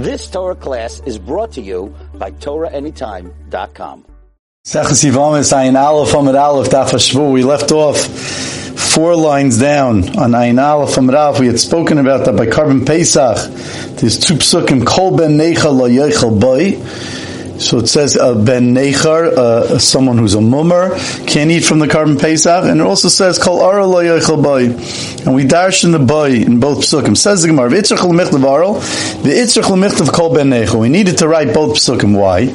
This Torah class is brought to you by TorahAnytime.com. We left off four lines down on Ayin Aleph Aleph. We had spoken about that by Korban Pesach. There's two psukim Kol Ben Necha Lo Yechel Boy. So it says uh, ben nechar, uh, someone who's a mummer, can't eat from the Korban Pesach, and it also says kol ara boy. And we dash in the boy in both psukim. Says the Gemara, v'itzrach l'michtav aral, v'itzrach l'michtav kol ben nechar. We needed to write both psukim. Why?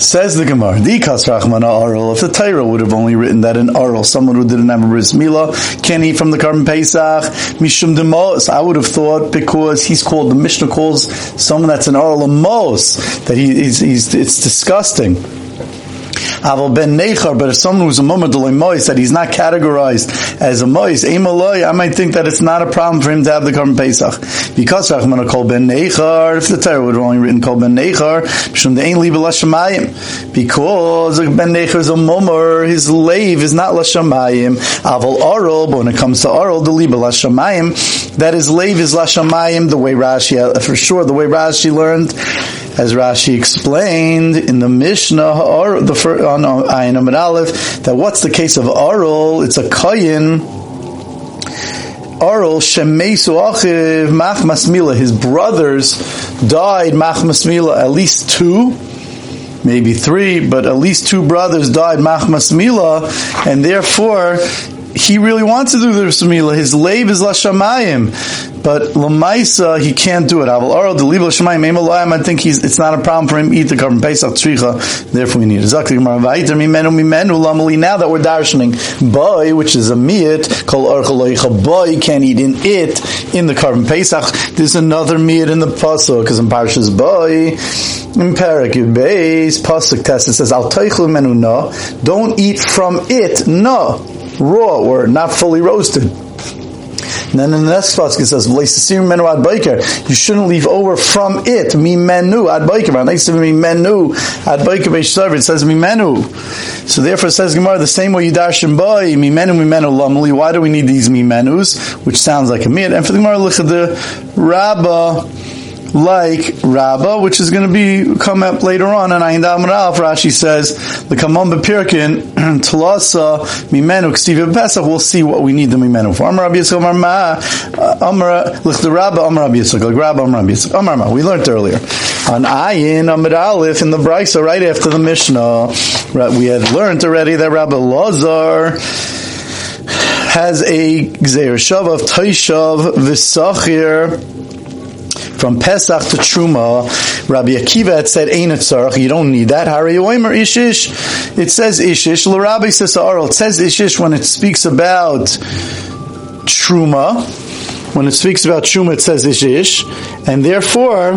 Says the Gemara, Dikas Rachmana Aral, if the Torah would have only written that in Aral, someone who didn't have a bris milah, can eat from the Korban Pesach, Mishum Demos, I would have thought because he's called, the Mishnah calls someone that's an Aral a Mos, that he, he's, he's, it's disgusting. Aval ben Nechar, but if someone who's a Mumadalai Mois, that he's not categorized as a Mois, Emaloi, I might think that it's not a problem for him to have the Korban Pesach. Because Rachmana call ben Nechar, if the Torah would have only written call ben Nechar. Because ben Nechar is a Mummer, his lave is not Lashamayim. Aval Oral, but when it comes to Oral, the Liba Lashamayim, that his lave is Lashamayim, the way Rashi, for sure, the way Rashi learned, as Rashi explained in the Mishnah or the on oh, Ayin Amid Aleph, that what's the case of Arul? It's a Kayin. Arul Shemesu Achiv Machmas Mila. His brothers died Machmas Mila. At least two, maybe three, but at least two brothers died Machmas Mila, and therefore he really wants to do the Mila. His lave is Lashamayim. But Lamaisa, he can't do it. I think he's, it's not a problem for him to eat the Korban Pesach Tzricha, therefore we need it. Now that we're darshaning boy, which is a miet, called Orchaloicha boy, can't eat in it, in the Korban Pesach. There's another miet in the Pasuk, because in Parshas boy, in Parak Beis, Pasuk test, it says, menu no, don't eat from it, no, raw, or not fully roasted. And then in the next pasuk it says, menu ad. You shouldn't leave over from it. Mi menu ad biker. Next to mi menu ad biker It says mi menu. So therefore it says Gemara the same way you dash and boy mi menu mi menu lamli. Why do we need these mi menus? Which sounds like a meat. And for the Gemara look at the Rabbah like Rabbah, which is going to be come up later on. And Ayin Damar Alf, Rashi says the Kamon Bepirkin Talasa Mimenu Ksiva Pesach. We'll see what we need the Mimenu for. Amar Rabbi Yisrael Amar Ma uh, Amar Lich the Rabbah Amar Rabbi Yisrael Rabbah Amar Rabbi Yisrael Amar Ma. We learned earlier on Ayin Amar Aleph in the Brisa right after the Mishnah. We had learned already that Rabbi Lazar has a Gzeir Shav of Taishav V'Sachir from Pesach to Truma, Rabbi Akiva had said, it You don't need that. Hari Oimer Ishish. It says Ishish. L'Rabbi says It says Ishish when it speaks about Truma. When it speaks about Truma, it says Ishish. And therefore,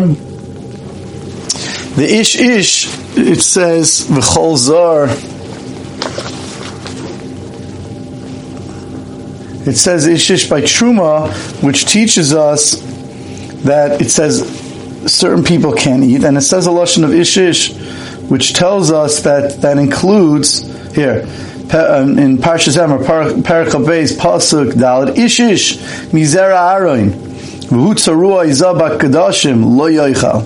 the Ish Ish, it says, V'chol Zar. It says Ishish by Truma, which teaches us that it says certain people can't eat, and it says a lashon of ishish, which tells us that that includes here um, in Parshas Emor Parakal Beis Pasuk Dalit Ishish Mizera Aroin V'hu Tzarua Izabak Kadashim Lo Yoichal.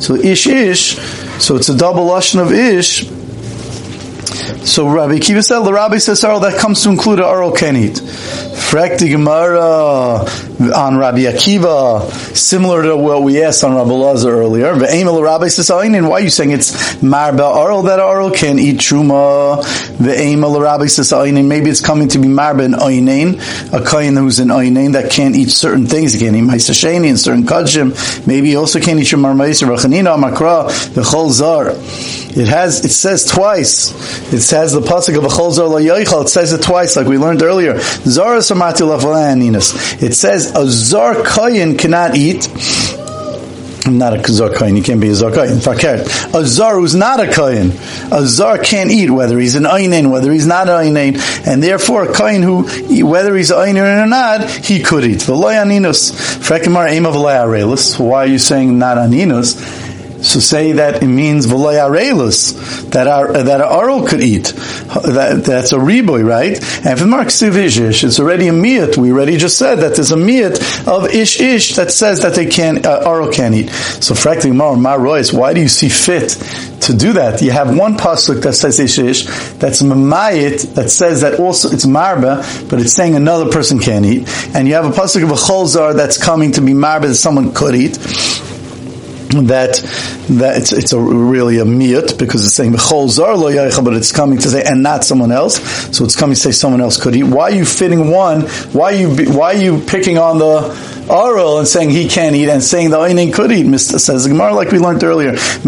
So Ish Ish, so it's a double lashon of Ish. So Rabbi Kiva said, the Rabbi says, that comes to include a oral kenit. Frekti Gemara on Rabbi Akiva, similar to what we asked on Rabbi Lazar earlier. Ve'emel Rabbi says, oh, and why are you saying it's marba oral that oral can eat truma? The Ve'emel Rabbi says, oh, maybe it's coming to be marba and oinain, a kain who's an oinain that can't eat certain things. He can't eat ma'isasheni and certain kachim. Maybe he also can't eat shumar ma'isar v'chanina makra v'chol zar. It has, it says twice. It says the pasuk of a chol zar It says it twice, like we learned earlier. Zara It says a zar koyin cannot eat. I'm not a zar koyin, he can't be a zar koyin. Fakert. A zar who's not a koyin, a zar can't eat whether he's an einin, whether he's not an einin, and therefore a koyin who, whether he's einin or not, he could eat. V'loy aninus. Frekimar aim of Why are you saying not aninus? So say that it means v'loy arelus, that our, that our oral could eat. That, that's a riboy, right? And for Mark Sivish, it's already a miyat. We already just said that there's a miyat of ish ish that says that they can, uh, oral can't eat. So frankly, mar, rois, why do you see fit to do that? You have one pasuk that says ish ish, that's mamayit, that says that also it's marba, but it's saying another person can't eat. And you have a pasuk of a cholzar that's coming to be marba that someone could eat that that it's it's a really a miyut because it's saying lo but it's coming to say and not someone else. So it's coming to say someone else could eat. Why are you fitting one? Why are you why are you picking on the Aral and saying he can't eat and saying the Einin could eat, says the Gemara like we learned earlier. It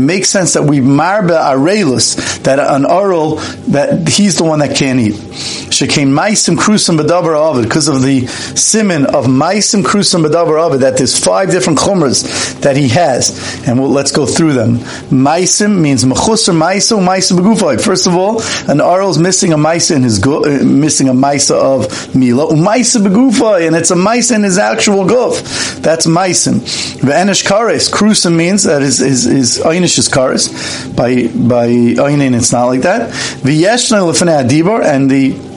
makes sense that we marba Arelus, that an Aral, that he's the one that can't eat. Shekain Maisim Krusim Badavar Avid, because of the simon of Maisim Krusim Badavar Avid, that there's five different chumras that he has. And we'll, let's go through them. Maisim means Mechusar Maisa Maisa Begufay. First of all, an Aral is missing a Maisa in his, go, uh, missing a Maisa of Mila. Umaisa And it's a Maisa in his actual guf. That's Maisim. Ve'enish Kares. Krusim means that his, his, his Einish is Kares. By, by Einin, it's not like that. V'yeshna Lefnei Adibor, and the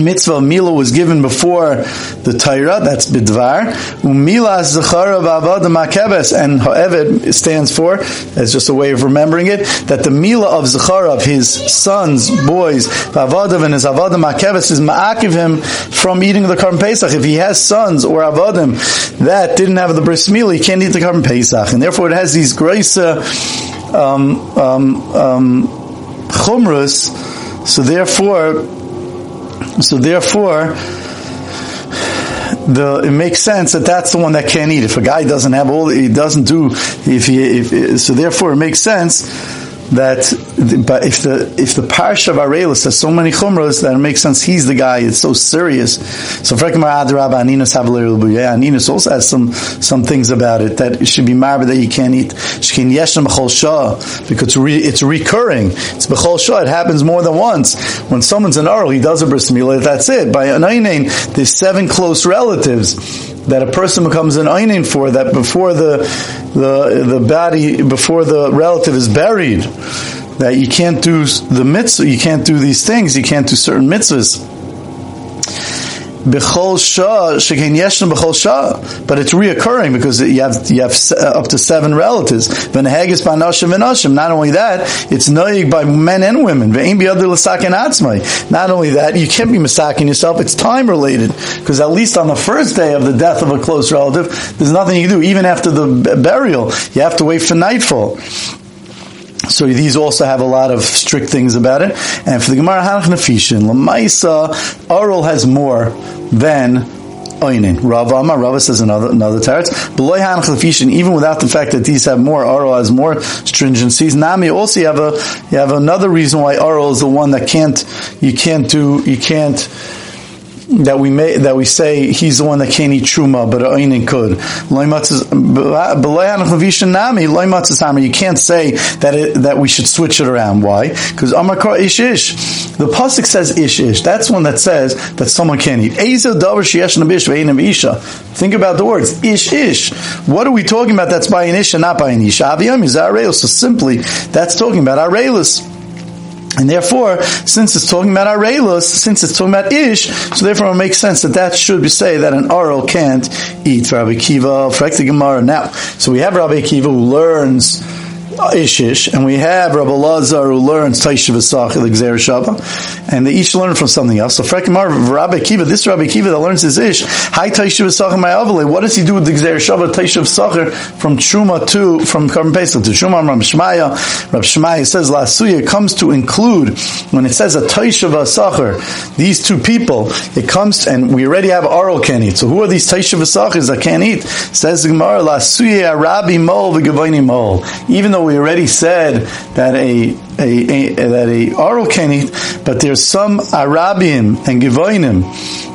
mitzvah Mila was given before the Torah, that's Bidvar. Umila Zachara Vavadim Makebes, and Ha'eved stands for, as just a way of remembering it, that the Mila of Zachara, of his sons, boys, Vavadim and his Avadim Makebes is Ma'akiv him from eating the Karm Pesach. If he has sons or Avadim that didn't have the Bris Mila, he can't eat the Karm Pesach. And therefore it has these grace um, um, um, chumras, so therefore so therefore, the, it makes sense that that's the one that can't eat. If a guy doesn't have all, he doesn't do, if he, if, so therefore it makes sense that, but if the if the parsha of Arelis has so many chumras that it makes sense he's the guy. It's so serious. So Aninus have Aninus also has some some things about it that it should be marba that you can't eat. Shkin yeshem because it's recurring. It's shah. It happens more than once. When someone's an oral, he does a bris. That's it. By an there's seven close relatives that a person becomes an einin for that before the the the body before the relative is buried that you can't do the mitzvah you can't do these things you can't do certain mitzvahs b'chol shah shekain yeshna b'chol shah, but it's reoccurring because you have you have uh, up to seven relatives. V'nehegis b'anoshim v'noshim. Not only that, it's noyig by men and women. Atzmai. Not only that, you can't be masaking yourself. It's time related because at least on the first day of the death of a close relative, there's nothing you can do. Even after the burial, you have to wait for nightfall. So these also have a lot of strict things about it. And for the Gemara Hanach Nefishin, Lamaisa, Oral has more than Oinin. Rava Amar, Rava says another another teretz. Beloy Hanach Nefishin, even without the fact that these have more, Oral has more stringencies. Nami also you have a you have another reason why Oral is the one that can't you can't do you can't that we may that we say he's the one that can't eat truma, but Einin could. You can't say that it, that we should switch it around. Why? Because Amakar ish ish. The pasuk says ish ish. That's one that says that someone can't eat. Think about the words ish ish. What are we talking about? That's by an ish and not by an ish. So simply, that's talking about arelis. And therefore, since it's talking about Arelos, since it's talking about Ish, so therefore it makes sense that that should be say that an Aral can't eat Rabbi Kiva, for Gemara. Now, so we have Rabbi Kiva who learns Ishish, and we have Rabbi Lazar who learns Taisha V'Sach Gzer Shava, and they each learn from something else. So Frekimar Rabbi Kiva, this Rabbi Kiva that learns his Ish, Hi Taisha V'Sach Ma'avale, what does he do with the Gzer Shava Taisha V'Sachar from Truma to, from Karm Pesach to Truma Rabbi Shmaya, Rabbi Shmaya says Lasuya comes to include, when it says a Taisha V'Sachar, these two people, it comes, and we already have Aral can eat. So who are these Taisha V'Sachars that can't eat? Says the Gemara, Lasuya Rabbi Mol V'Gavaini Mol. Even though we already said that a, a, a that a oral can eat, but there's some Arabian and Givoinim,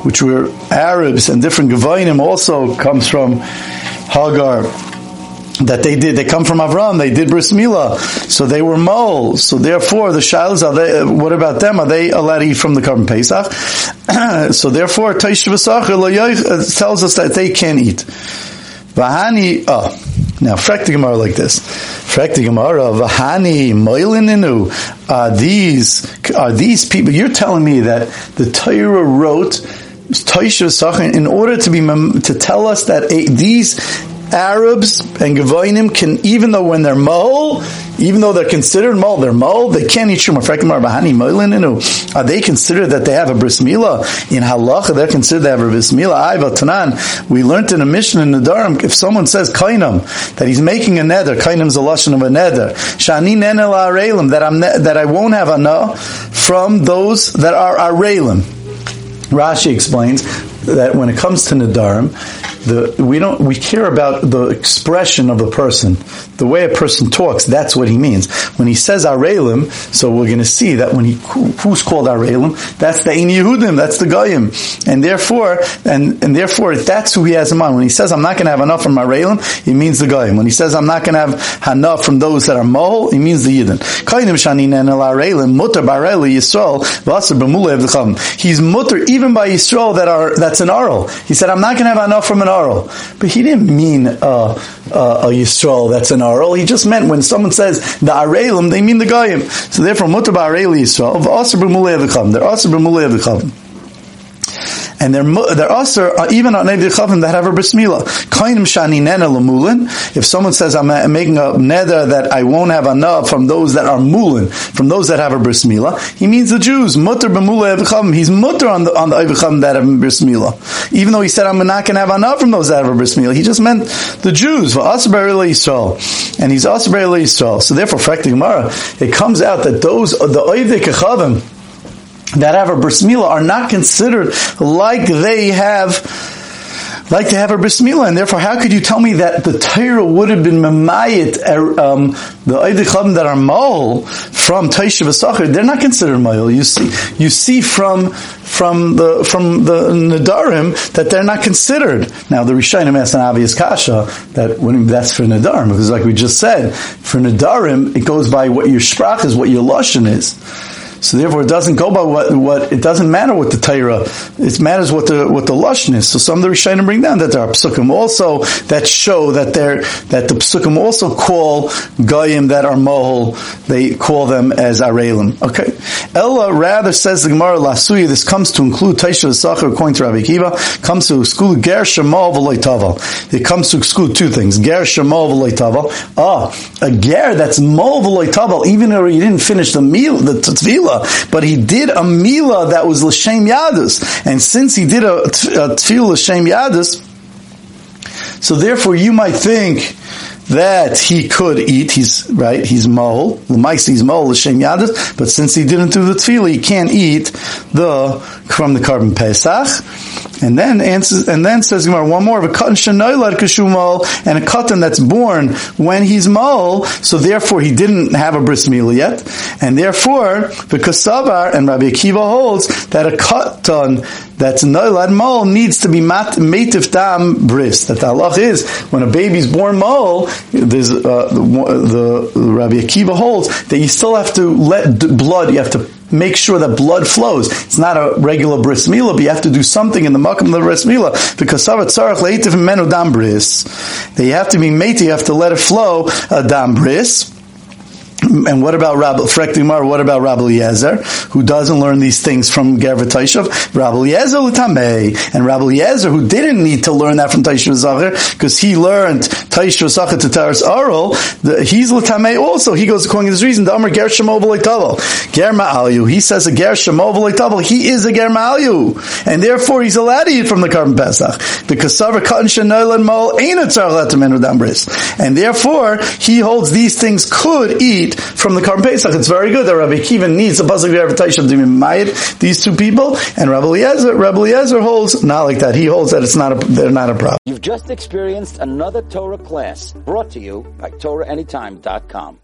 which were Arabs and different Givoinim also comes from Hagar that they did, they come from Avram, they did bris milah, so they were moles. So therefore, the shilas are they? What about them? Are they allowed to eat from the korban pesach? so therefore, Taish uh, tells us that they can eat. Vahani, oh, Now, Frek the Gemara like this. Frek the Gemara, Vahani Moilininu. Are these, are these people, you're telling me that the Torah wrote in order to be to tell us that eh, these Arabs and Gavoinim can, even though when they're mole, even though they're considered mole, they're mole, they can't eat shuma. Are they considered that they have a bris milah? In halacha, they're considered they have a bris milah. Tanan, we learned in a mission in the Durham, if someone says kainam, that he's making a neder, kainam's a lashon of a neder, shani nenel arelim, that I'm, that I won't have ana from those that are arelim. Rashi explains that when it comes to Nadarim, the, we don't we care about the expression of the person, the way a person talks. That's what he means when he says Arelim. So we're going to see that when he who's called Arelim, that's the Ein Yehudim, that's the Goyim, and therefore and and therefore that's who he has in mind. When he says I'm not going to have enough from Arelim, he means the Goyim. When he says I'm not going to have enough from those that are Mohol, he means the Yidden. He's mutter even by Yisrael that are that's an Aral. He said, I'm not going to have enough from an But he didn't mean uh, uh, a Yisrael that's an oral. He just meant when someone says the Arelim, they mean the Goyim. So therefore, Mutab Areli Yisrael, of Asr B'mulei They're Asr B'mulei and they're they're also uh, even on Neder Chavim that have a bris milah. Kainim shani nena. If someone says I'm making a neder that I won't have enough from those that are mulin, from those that have a bris milah, he means the Jews. Mutter b'mulei avichavim. He's mutter on the on the avichavim that have a bris milah. Even though he said I'm not going to have enough from those that have a bris milah, he just meant the Jews. for V'asber Yisrael, and he's asber Yisrael. So therefore, frakti Gemara, it comes out that those the oivdik chavim that have a bris are not considered like they have like to have a bris and therefore, how could you tell me that the Torah would have been memayit er, um, the Eidik that are mole from Taisha V'Sachar? They're not considered mole. You see, you see from from the from the Nadarim that they're not considered. Now, the Rishonim asked an obvious kasha that when that's for Nadarim, because like we just said, for Nadarim it goes by what your sprach is, what your lashon is. So therefore, it doesn't go by what what it doesn't matter what the Torah. It matters what the what the lashon is. So some of the Rishonim bring down that there are psukim also that show that they're that the psukim also call goyim that are mohol. They call them as arelim. Okay, Ella rather says the Gemara lasuya. This comes to include Taisha Sacher according to Rabbi Kiva. Comes to exclude ger shemal v'loitavel. It comes to exclude two things: ger shemal v'loitavel. Ah, a ger that's mol v'loitavel. Even though he didn't finish the meal, the tefillah but he did a mila that was l'shem yadus, and since he did a, a tefillah l'shem yadus, so therefore you might think that he could eat. He's right. He's mohol. L'maisi he's mohol l'shem yadus. But since he didn't do the tefillah, he can't eat the from the korban pesach. And then answers, and then says Gemara one more of a cotton shenoilad kashumal and a cotton that's born when he's mole. So therefore, he didn't have a bris milah yet, and therefore, because Sabar and Rabbi Akiva holds that a cotton that's noilad mole needs to be mat matif dam bris. That the halach is when a baby's born mole, there's uh, the, the Rabbi Akiva holds that you still have to let blood. You have to make sure that blood flows. It's not a regular bris milah, but you have to do something in the makam of the bris milah because savat tzarach leitiv menu dam bris. That you have to be made. You have to let it flow a dam bris. And what about Rabbi Frektimar? What about Rabbi Eliezer, who doesn't learn these things from Gerva Taishav? Rabbi Eliezer Lutamei, and Rabbi Eliezer, who didn't need to learn that from Taishav Zachar, because he learned Taishav Zachar to Taras Aral, he's Lutamei also. He goes according to his reason, the Amr Ger Shemov Ger Ma'alyu. He says a Ger Shemov He is a Ger Ma'alyu. And therefore he's allowed to eat from the korban Pesach. The Savar Katan Shenoil and Mol ain't a Tzarach And therefore, he holds these things could eat from the Karm Pesach. It's very good that Rabbi Kiva needs a pasuk to Mayit, these two people, and Rabbi Eliezer, Rabbi Eliezer holds not like that. He holds that it's not a, they're not a problem. You've just experienced another Torah class brought to you by TorahAnytime.com.